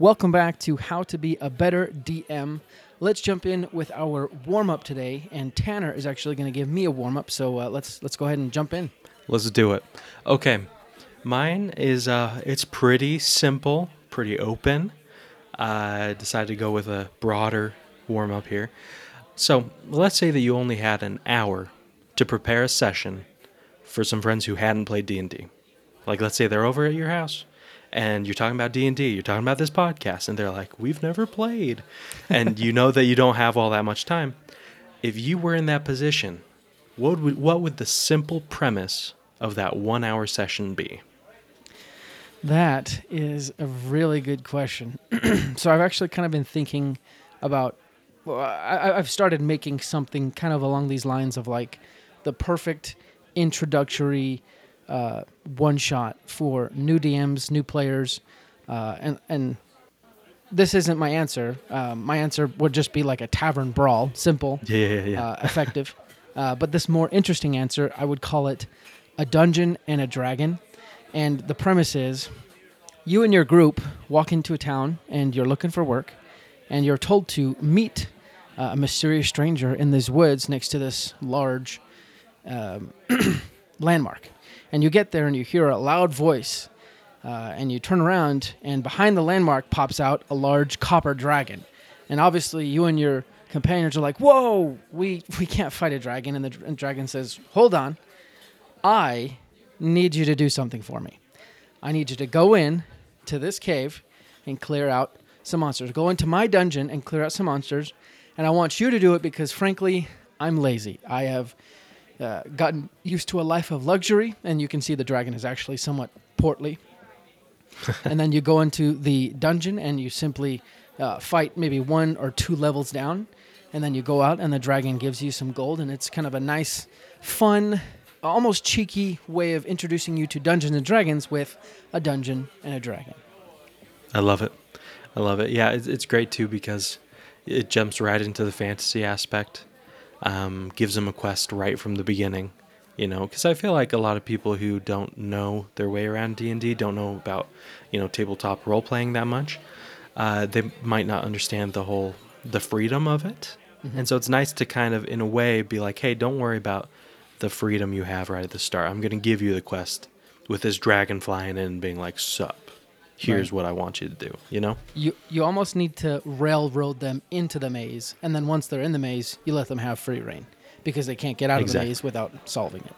Welcome back to How to Be a Better DM. Let's jump in with our warm up today, and Tanner is actually going to give me a warm up. So uh, let's let's go ahead and jump in. Let's do it. Okay, mine is uh, it's pretty simple, pretty open. I decided to go with a broader warm up here. So let's say that you only had an hour to prepare a session for some friends who hadn't played D and D. Like let's say they're over at your house and you're talking about D&D, you're talking about this podcast and they're like, "We've never played." And you know that you don't have all that much time. If you were in that position, what would what would the simple premise of that 1-hour session be? That is a really good question. so I've actually kind of been thinking about. Well, I, I've started making something kind of along these lines of like the perfect introductory uh, one shot for new DMs, new players, uh, and and this isn't my answer. Um, my answer would just be like a tavern brawl, simple, Yeah, yeah, yeah. uh, effective. Uh, but this more interesting answer, I would call it a dungeon and a dragon. And the premise is you and your group walk into a town and you're looking for work, and you're told to meet uh, a mysterious stranger in these woods next to this large um, landmark. And you get there and you hear a loud voice, uh, and you turn around, and behind the landmark pops out a large copper dragon. And obviously, you and your companions are like, "Whoa, we we can't fight a dragon." And the and dragon says, "Hold on, I need you to do something for me. I need you to go in to this cave and clear out some monsters. Go into my dungeon and clear out some monsters. And I want you to do it because, frankly, I'm lazy. I have uh, gotten used to a life of luxury, and you can see the dragon is actually somewhat portly. and then you go into the dungeon and you simply uh, fight maybe one or two levels down. And then you go out, and the dragon gives you some gold, and it's kind of a nice, fun, almost cheeky way of introducing you to Dungeons and Dragons with a dungeon and a dragon. I love it. I love it. Yeah, it's, it's great too because it jumps right into the fantasy aspect. Um, gives them a quest right from the beginning. You know, because I feel like a lot of people who don't know their way around D and D don't know about you know tabletop role playing that much. Uh, they might not understand the whole the freedom of it, and so it's nice to kind of in a way be like, hey, don't worry about the freedom you have right at the start. I'm going to give you the quest with this dragon flying in and being like, sup, here's Right. what I want you to do. You know. You you almost need to railroad them into the maze, and then once they're in the maze, you let them have free reign because they can't get out of the maze without solving it.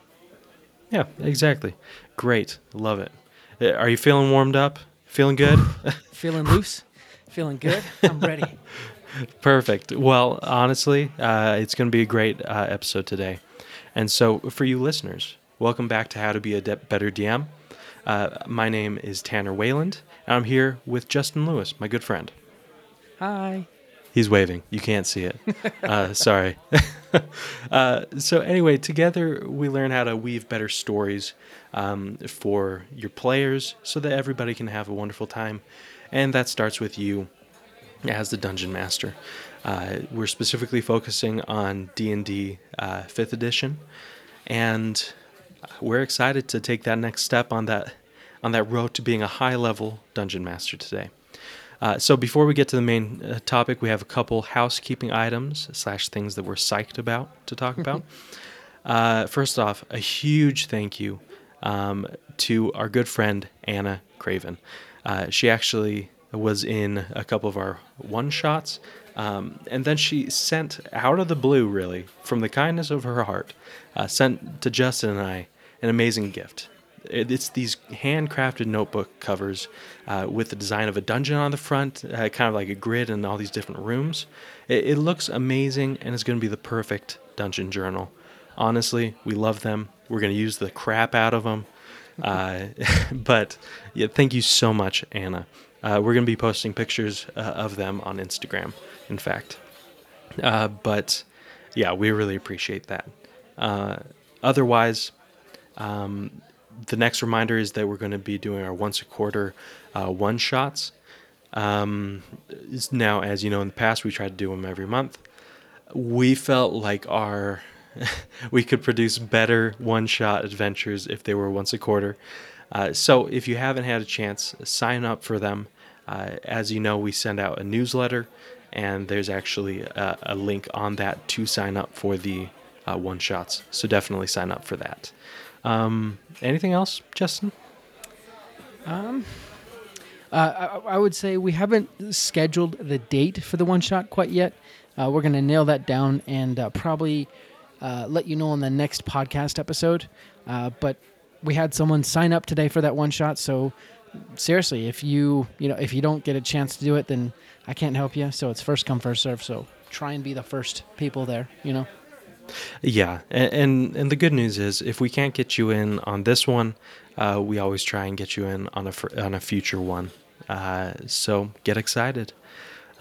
Yeah, exactly. Great. Love it. Uh, Are you feeling warmed up? Feeling good? Feeling loose, feeling good. I'm ready. Perfect. Well, honestly, uh, it's going to be a great uh, episode today. And so, for you listeners, welcome back to How to Be a De- Better DM. Uh, my name is Tanner Wayland, and I'm here with Justin Lewis, my good friend. Hi. He's waving. You can't see it. Uh, sorry. uh, so anyway, together we learn how to weave better stories um, for your players, so that everybody can have a wonderful time, and that starts with you as the dungeon master. Uh, we're specifically focusing on D and D uh, Fifth Edition, and we're excited to take that next step on that on that road to being a high level dungeon master today. Uh, so before we get to the main uh, topic, we have a couple housekeeping items slash things that we're psyched about to talk about. uh, first off, a huge thank you um, to our good friend Anna Craven. Uh, she actually was in a couple of our one shots, um, and then she sent out of the blue, really, from the kindness of her heart, uh, sent to Justin and I an amazing gift. It's these handcrafted notebook covers uh, with the design of a dungeon on the front, uh, kind of like a grid and all these different rooms. It, it looks amazing and it's going to be the perfect dungeon journal. Honestly, we love them. We're going to use the crap out of them. Uh, but yeah, thank you so much, Anna. Uh, we're going to be posting pictures uh, of them on Instagram, in fact. Uh, but yeah, we really appreciate that. Uh, otherwise, um, the next reminder is that we're going to be doing our once a quarter uh, one shots. Um, now, as you know, in the past, we tried to do them every month. We felt like our we could produce better one shot adventures if they were once a quarter. Uh, so, if you haven't had a chance, sign up for them. Uh, as you know, we send out a newsletter, and there's actually a, a link on that to sign up for the uh, one shots. So definitely sign up for that. Um, anything else, Justin? Uh, I, I would say we haven't scheduled the date for the one shot quite yet. Uh, we're going to nail that down and uh, probably uh, let you know on the next podcast episode. Uh, but we had someone sign up today for that one shot. So seriously, if you you know if you don't get a chance to do it, then I can't help you. So it's first come first serve. So try and be the first people there. You know. Yeah, and, and and the good news is if we can't get you in on this one, uh, we always try and get you in on a on a future one. Uh, so get excited.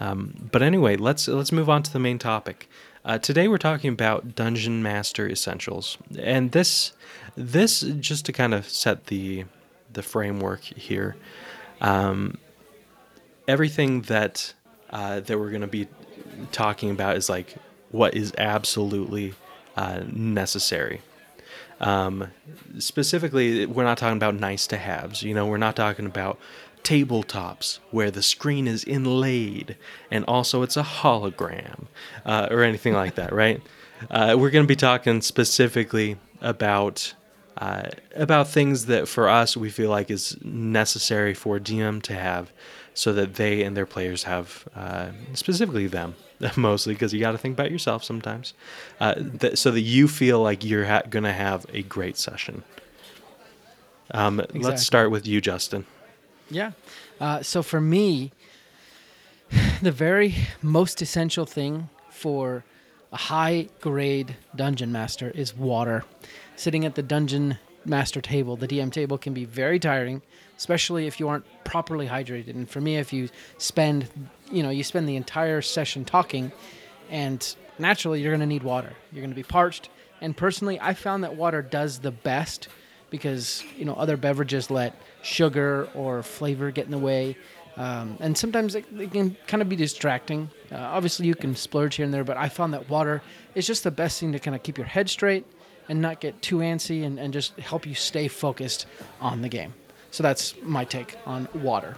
Um, but anyway, let's let's move on to the main topic. Uh, today we're talking about Dungeon Master Essentials, and this this just to kind of set the the framework here. Um, everything that uh, that we're going to be talking about is like what is absolutely uh, necessary. Um, specifically, we're not talking about nice to haves. You know, we're not talking about tabletops where the screen is inlaid and also it's a hologram uh, or anything like that, right? Uh, we're going to be talking specifically about uh, about things that for us we feel like is necessary for DM to have, so that they and their players have uh, specifically them mostly because you got to think about yourself sometimes, uh, that, so that you feel like you're ha- going to have a great session. Um, Exactly. Let's start with you, Justin. Yeah. Uh, so for me, the very most essential thing for a high grade dungeon master is water. Sitting at the dungeon master table, the DM table can be very tiring, especially if you aren't properly hydrated. And for me, if you spend, you know, you spend the entire session talking, and naturally you're going to need water. You're going to be parched. And personally, I found that water does the best because you know other beverages let sugar or flavor get in the way, um, and sometimes it, it can kind of be distracting. Uh, obviously, you can splurge here and there, but I found that water is just the best thing to kind of keep your head straight and not get too antsy and, and just help you stay focused on the game. So that's my take on water.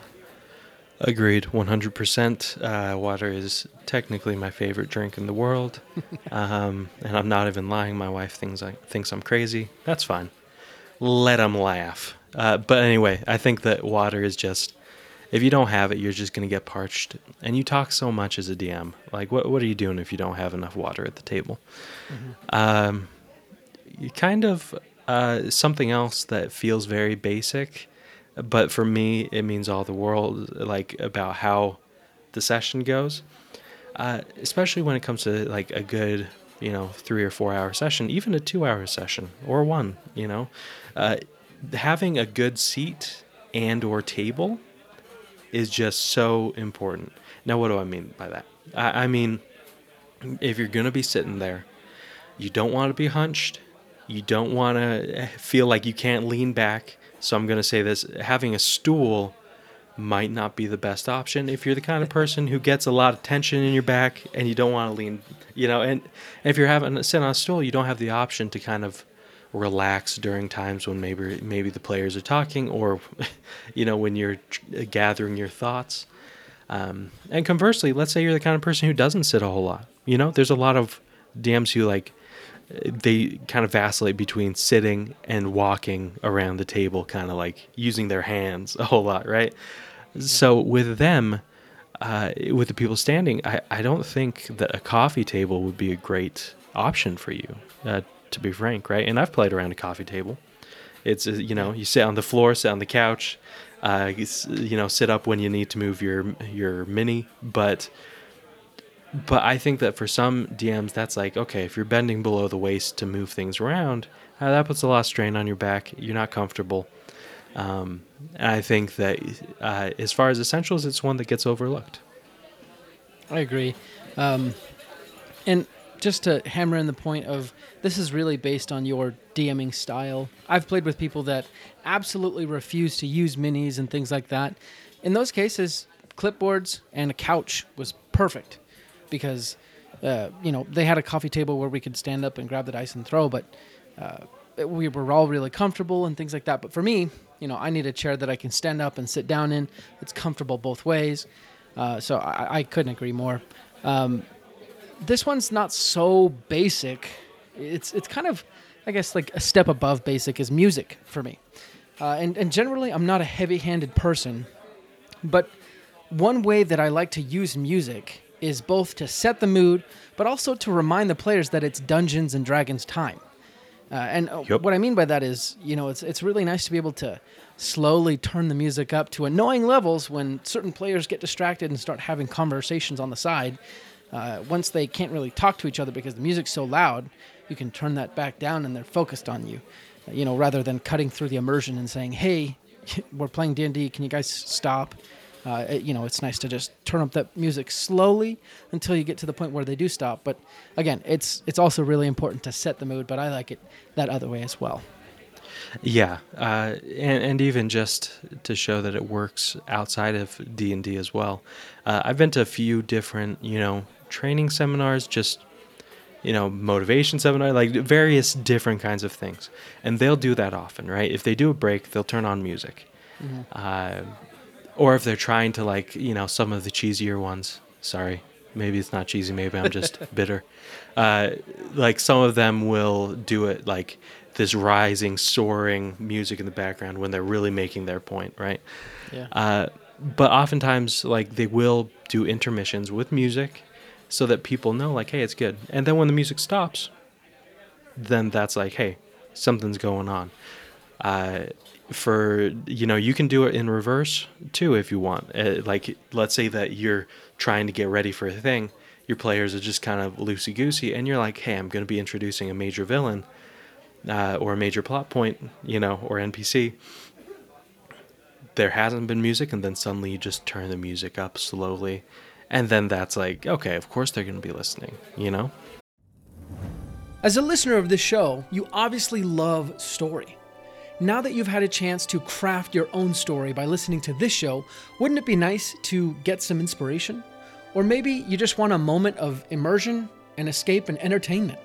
Agreed, 100%. Uh, water is technically my favorite drink in the world. um, and I'm not even lying. My wife thinks, I, thinks I'm crazy. That's fine. Let them laugh. Uh, but anyway, I think that water is just, if you don't have it, you're just going to get parched. And you talk so much as a DM. Like, what, what are you doing if you don't have enough water at the table? Um, you kind of uh, something else that feels very basic, but for me, it means all the world, like about how the session goes. Uh, especially when it comes to like a good, you know, three or four hour session, even a two hour session or one, you know, uh, having a good seat and or table is just so important. Now, what do I mean by that? I, I mean, if you're gonna be sitting there, you don't want to be hunched. You don't want to feel like you can't lean back. So I'm going to say this having a stool might not be the best option if you're the kind of person who gets a lot of tension in your back and you don't want to lean, you know, and if you're having a sit on a stool, you don't have the option to kind of relax during times when maybe maybe the players are talking or you know when you're gathering your thoughts. Um, and conversely, let's say you're the kind of person who doesn't sit a whole lot. You know, there's a lot of DMs who like they kind of vacillate between sitting and walking around the table, kind of like using their hands a whole lot, right? So with them, uh, with the people standing, I, I don't think that a coffee table would be a great option for you, uh, to be frank, right? And I've played around a coffee table. It's uh, you know you sit on the floor, sit on the couch, uh, you you know sit up when you need to move your your mini, but but I think that for some DMs, that's like, okay, if you're bending below the waist to move things around, uh, that puts a lot of strain on your back. You're not comfortable. Um, and I think that uh, as far as essentials, it's one that gets overlooked. I agree. Um, and just to hammer in the point of this is really based on your DMing style. I've played with people that absolutely refuse to use minis and things like that. In those cases, clipboards and a couch was perfect because uh, you know they had a coffee table where we could stand up and grab the dice and throw. But uh, we were all really comfortable and things like that. But for me, you know, I need a chair that I can stand up and sit down in. It's comfortable both ways. Uh, so I, I, couldn't agree more. Um, this one's not so basic. It's it's kind of, I guess, like a step above basic is music for me. Uh, and and generally, I'm not a heavy-handed person, but one way that I like to use music is both to set the mood, but also to remind the players that it's Dungeons and Dragons time. Uh, and uh, yep. what I mean by that is, you know, it's it's really nice to be able to slowly turn the music up to annoying levels when certain players get distracted and start having conversations on the side. Uh, once they can't really talk to each other because the music's so loud, you can turn that back down and they're focused on you. Uh, you know, rather than cutting through the immersion and saying, "Hey, we're playing D and D. Can you guys stop?" Uh, it, you know, it's nice to just turn up that music slowly until you get to the point where they do stop. But again, it's it's also really important to set the mood. But I like it that other way as well. Yeah, uh, and, and even just to show that it works outside of D and D as well. Uh, I've been to a few different, you know, training seminars, just you know, motivation seminar, like various different kinds of things, and they'll do that often, right? If they do a break, they'll turn on music. Mm-hmm. Uh, or if they're trying to like you know some of the cheesier ones. Sorry. Maybe it's not cheesy. Maybe i'm just bitter. Uh, like some of them will do it like this rising soaring music in the background when they're really making their point right? Yeah. Uh, but oftentimes like they will do intermissions with music so that people know like hey it's good. And then when the music stops then that's like hey something's going on. Uh, for you know you can do it in reverse too if you want. Uh, like let's say that you're trying to get ready for a thing your players are just kind of loosey goosey and you're like hey i'm going to be introducing a major villain uh, or a major plot point you know or npc there hasn't been music and then suddenly you just turn the music up slowly and then that's like okay of course they're going to be listening you know? As a listener of this show you obviously love story now that you've had a chance to craft your own story by listening to this show, wouldn't it be nice to get some inspiration? Or maybe you just want a moment of immersion and escape and entertainment.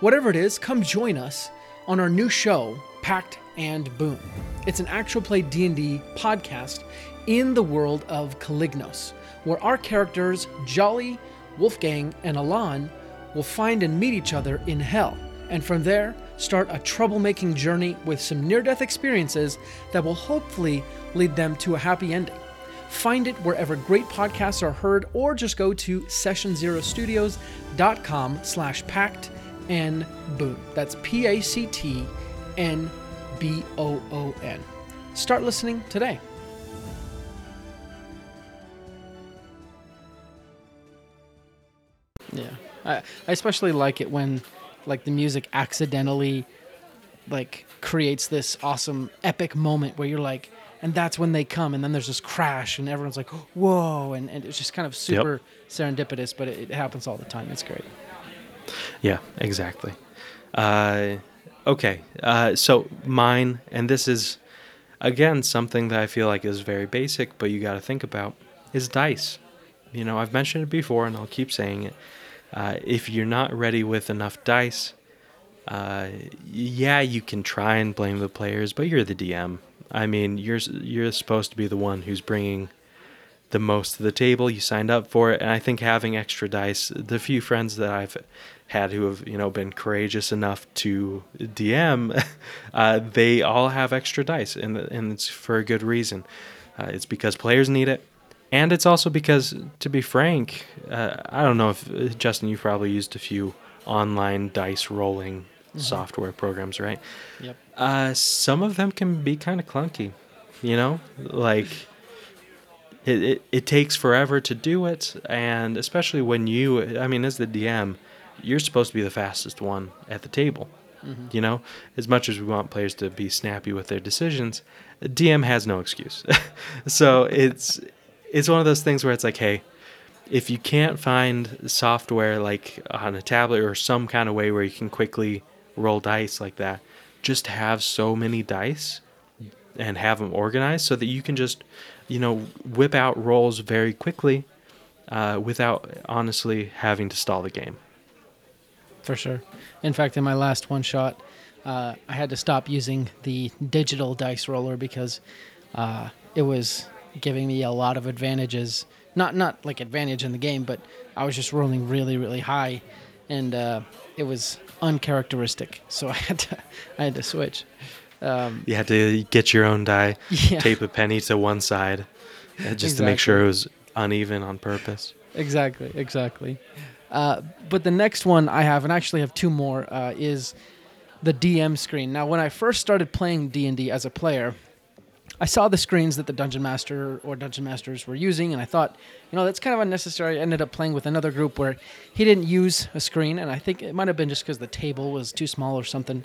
Whatever it is, come join us on our new show, Pact and Boon. It's an actual play D&D podcast in the world of Calignos, where our characters Jolly, Wolfgang, and Alan will find and meet each other in hell. And from there, start a troublemaking journey with some near death experiences that will hopefully lead them to a happy ending. Find it wherever great podcasts are heard, or just go to sessionzerostudios.com slash pact and boon. That's P A C T N B O O N. Start listening today. Yeah. I, I especially like it when like the music accidentally like creates this awesome epic moment where you're like and that's when they come and then there's this crash and everyone's like whoa and, and it's just kind of super yep. serendipitous but it, it, happens all the time. It's great. Yeah exactly. Uh, okay uh, so mine and this is again something that i feel like is very basic but you got to think about is dice. You know i've mentioned it before and i'll keep saying it uh, if you're not ready with enough dice, uh, yeah, you can try and blame the players, but you're the DM. I mean, you're you're supposed to be the one who's bringing the most to the table. You signed up for it, and I think having extra dice. The few friends that I've had who have you know been courageous enough to DM, uh, they all have extra dice, and and it's for a good reason. Uh, it's because players need it and it's also because, to be frank, uh, I don't know if uh, Justin, you've probably used a few online dice rolling mm-hmm. software programs, right? Yep. Uh, some of them can be kind of clunky, you know, like. It, it, it takes forever to do it, and especially when you, I mean, as the DM, you're supposed to be the fastest one at the table. Mm-hmm. You know, as much as we want players to be snappy with their decisions, DM has no excuse. so it's it's one of those things where it's like, hey, if you can't find software like on a tablet or some kind of way where you can quickly roll dice like that, just have so many dice and have them organized so that you can just, you know, whip out rolls very quickly uh, without honestly having to stall the game. For sure. In fact, in my last one shot, uh, I had to stop using the digital dice roller because uh, it was giving me a lot of advantages. Not not like advantage in the game, but I was just rolling really really high, and uh, it was uncharacteristic. So I had to I had to switch. Um, You had to get your own die, Yeah. tape a penny to one side, uh, just to make sure it was uneven on purpose. exactly, exactly. Uh, but the next one I have, and I actually have two more, uh, is the DM screen. Now, when I first started playing D and D as a player, I saw the screens that the dungeon master or dungeon masters were using, and I thought, you know, that's kind of unnecessary. I ended up playing with another group where he didn't use a screen, and I think it might have been just because the table was too small or something.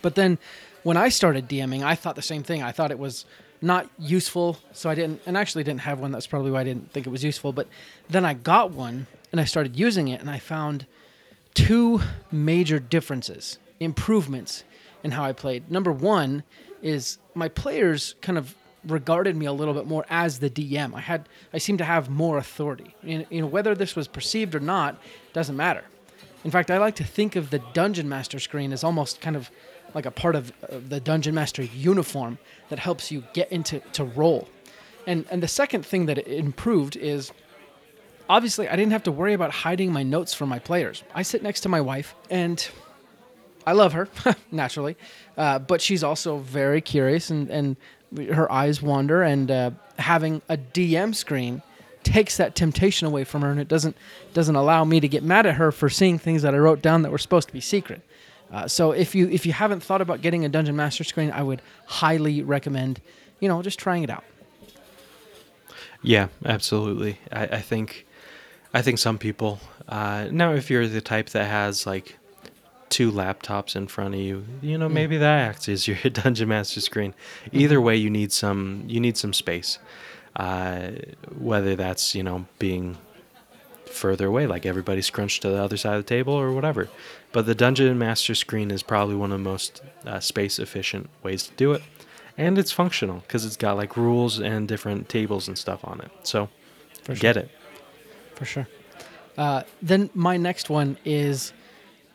But then when I started DMing, I thought the same thing. I thought it was not useful, so I didn't, and actually didn't have one. That's probably why I didn't think it was useful. But then I got one and I started using it, and I found two major differences, improvements in how I played. Number one is my players kind of regarded me a little bit more as the DM. I had, I seemed to have more authority. And, you know, whether this was perceived or not doesn't matter. In fact, I like to think of the dungeon master screen as almost kind of like a part of, the dungeon master uniform that helps you get into to role. And and the second thing that it improved is obviously I didn't have to worry about hiding my notes from my players. I sit next to my wife and I love her naturally, uh, but she's also very curious and and her eyes wander and uh, having a DM screen takes that temptation away from her and it doesn't doesn't allow me to get mad at her for seeing things that I wrote down that were supposed to be secret. Uh, so if you if you haven't thought about getting a dungeon master screen, I would highly recommend, you know, just trying it out. Yeah, absolutely. I, I think, I think some people. Uh, now, if you're the type that has like two laptops in front of you, you know, maybe that acts as your dungeon master screen. Either way, you need some. You need some space. Uh, whether that's you know being further away, like everybody scrunched to the other side of the table or whatever. But the dungeon master screen is probably one of the most uh, space efficient ways to do it. And it's functional because it's got like rules and different tables and stuff on it. So For get it. For sure. Uh, then my next one is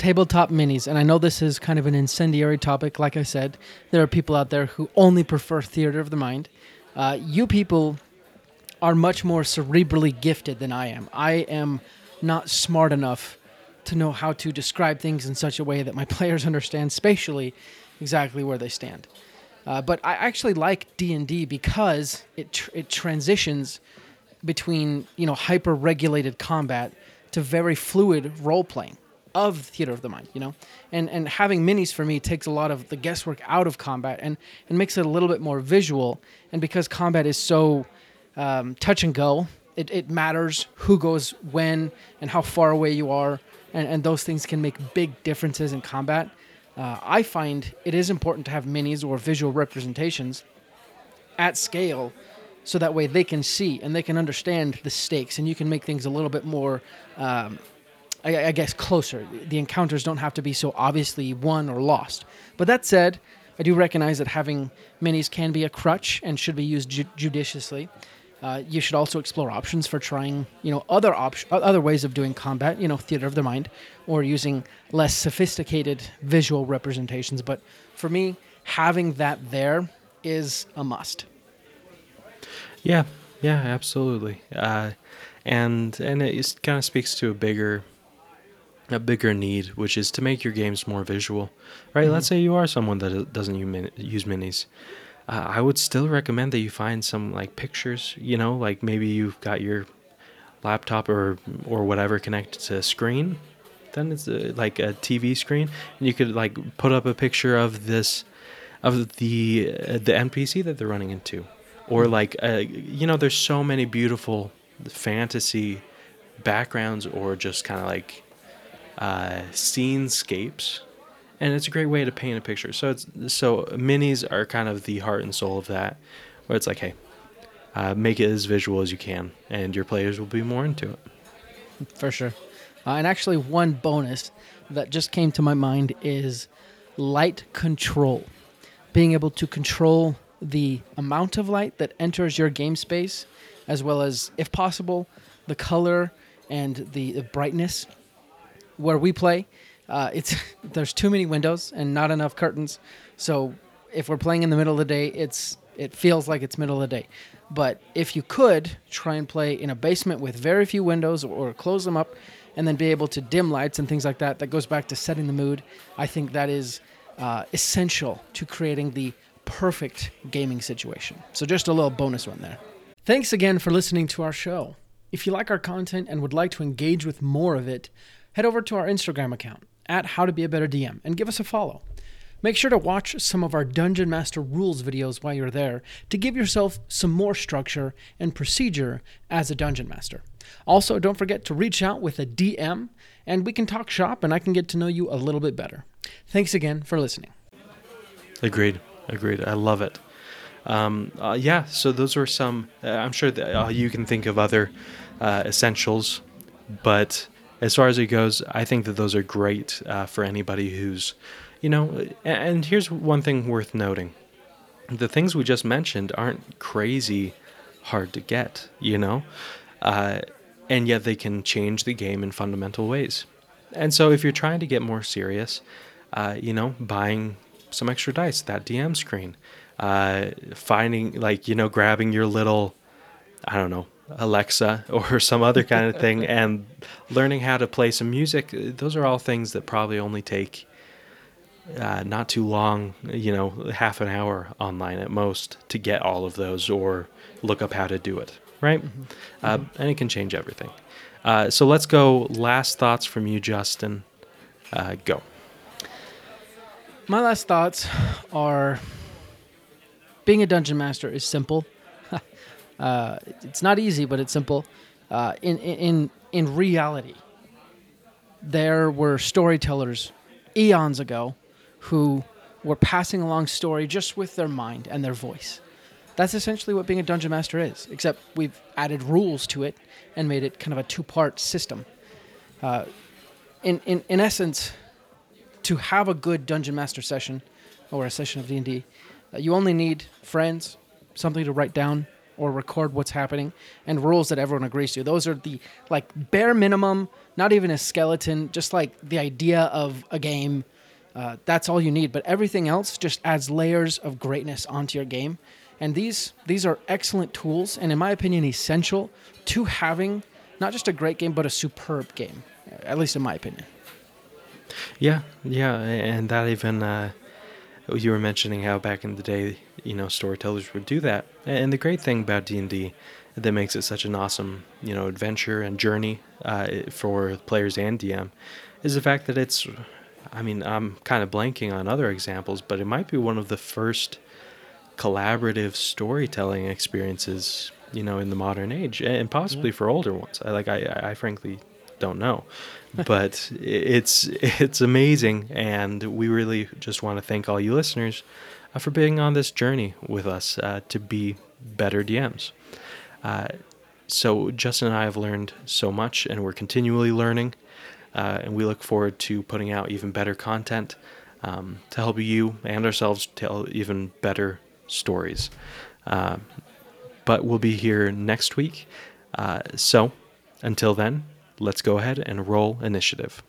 tabletop minis, and I know this is kind of an incendiary topic. Like I said, there are people out there who only prefer theater of the mind. Uh, you people are much more cerebrally gifted than I am. I am not smart enough to know how to describe things in such a way that my players understand spatially exactly where they stand. Uh, but I actually like D and D because it tr- it transitions between you know hyper regulated combat to very fluid role playing of theater of the mind you know? And and having minis for me takes a lot of the guesswork out of combat and and makes it a little bit more visual. And because combat is so um, touch and go it, it matters who goes when and how far away you are. And, and those things can make big differences in combat. Uh, i find it is important to have minis or visual representations at scale so that way they can see and they can understand the stakes and you can make things a little bit more um, I, I guess closer the encounters don't have to be so obviously won or lost but that said i do recognize that having minis can be a crutch and should be used ju- judiciously uh, you should also explore options for trying, you know, other op- other ways of doing combat, you know, theater of the mind, or using less sophisticated visual representations. But for me, having that there is a must. Yeah, yeah, absolutely. Uh, and and it kind of speaks to a bigger a bigger need, which is to make your games more visual. Right? Let's say you are someone that doesn't use use minis. Uh, I would still recommend that you find some like pictures. You know, like maybe you've got your laptop or or whatever connected to a screen. Then it's a, like a TV screen, and you could like put up a picture of this of the uh, the NPC that they're running into, or like uh, you know, there's so many beautiful fantasy backgrounds or just kind of like uh, scenescapes, and it's a great way to paint a picture. So it's so minis are kind of the heart and soul of that, where it's like, hey, uh, make it as visual as you can, and your players will be more into it. For sure. Uh, and actually, one bonus that just came to my mind is light control. Being able to control the amount of light that enters your game space, as well as, if possible, the color and the, the brightness. Where we play, Uh, it's there's too many windows and not enough curtains. So if we're playing in the middle of the day, it's it feels like it's middle of the day. But if you could try and play in a basement with very few windows or, or close them up, and then be able to dim lights and things like that, that goes back to setting the mood. I think that is uh, essential to creating the perfect gaming situation. So just a little bonus one there. Thanks again for listening to our show. If you like our content and would like to engage with more of it, head over to our Instagram account at How to Be a Better DM and give us a follow. Make sure to watch some of our Dungeon Master rules videos while you're there to give yourself some more structure and procedure as a Dungeon Master. Also, don't forget to reach out with a DM and we can talk shop and I can get to know you a little bit better. Thanks again for listening. Agreed. Agreed. I love it. Um, uh, yeah, so those are some. Uh, I'm sure that uh, you can think of other uh, essentials, but as far as it goes, I think that those are great uh, for anybody who's, you know. And here's one thing worth noting: the things we just mentioned aren't crazy hard to get, you know, uh, and yet they can change the game in fundamental ways. And so, if you're trying to get more serious, you know, buying some extra dice, that DM screen uh, finding like you know grabbing your little i don't know alexa or some other kind of thing and learning how to play some music those are all things that probably only take uh, not too long you know half an hour online at most to get all of those or look up how to do it right mm-hmm. Uh, mm-hmm. and it can change everything uh, so let's go last thoughts from you justin uh, go my last thoughts are being a dungeon master is simple. Uh, it's not easy, but it's simple. Uh, in in in reality, there were storytellers eons ago who were passing along story just with their mind and their voice. That's essentially what being a dungeon master is, except we've added rules to it and made it kind of a two-part system. Uh, in, in in essence, to have a good dungeon master session or a session of D&D, uh, you only need friends, something to write down or record what's happening, and rules that everyone agrees to. Those are the like bare minimum, not even a skeleton, just like the idea of a game. Uh, that's all you need. But everything else just adds layers of greatness onto your game. And these these are excellent tools, and in my opinion, essential to having not just a great game, but a superb game. At least in my opinion. Yeah, yeah, and that even uh, you were mentioning how back in the day, you know, storytellers would do that. And the great thing about D and D that makes it such an awesome, you know, adventure and journey uh, for players and DM is the fact that it's. I mean, I'm kind of blanking on other examples, but it might be one of the first collaborative storytelling experiences, you know, in the modern age, and possibly yeah. for older ones. I like, I, I frankly don't know but it's it's amazing, and we really just want to thank all you listeners uh, for being on this journey with us uh, to be better DMs. Uh, so Justin and I have learned so much, and we're continually learning, uh, and we look forward to putting out even better content um, to help you and ourselves tell even better stories. Uh, but we'll be here next week. Uh, so until then, let's go ahead and roll initiative.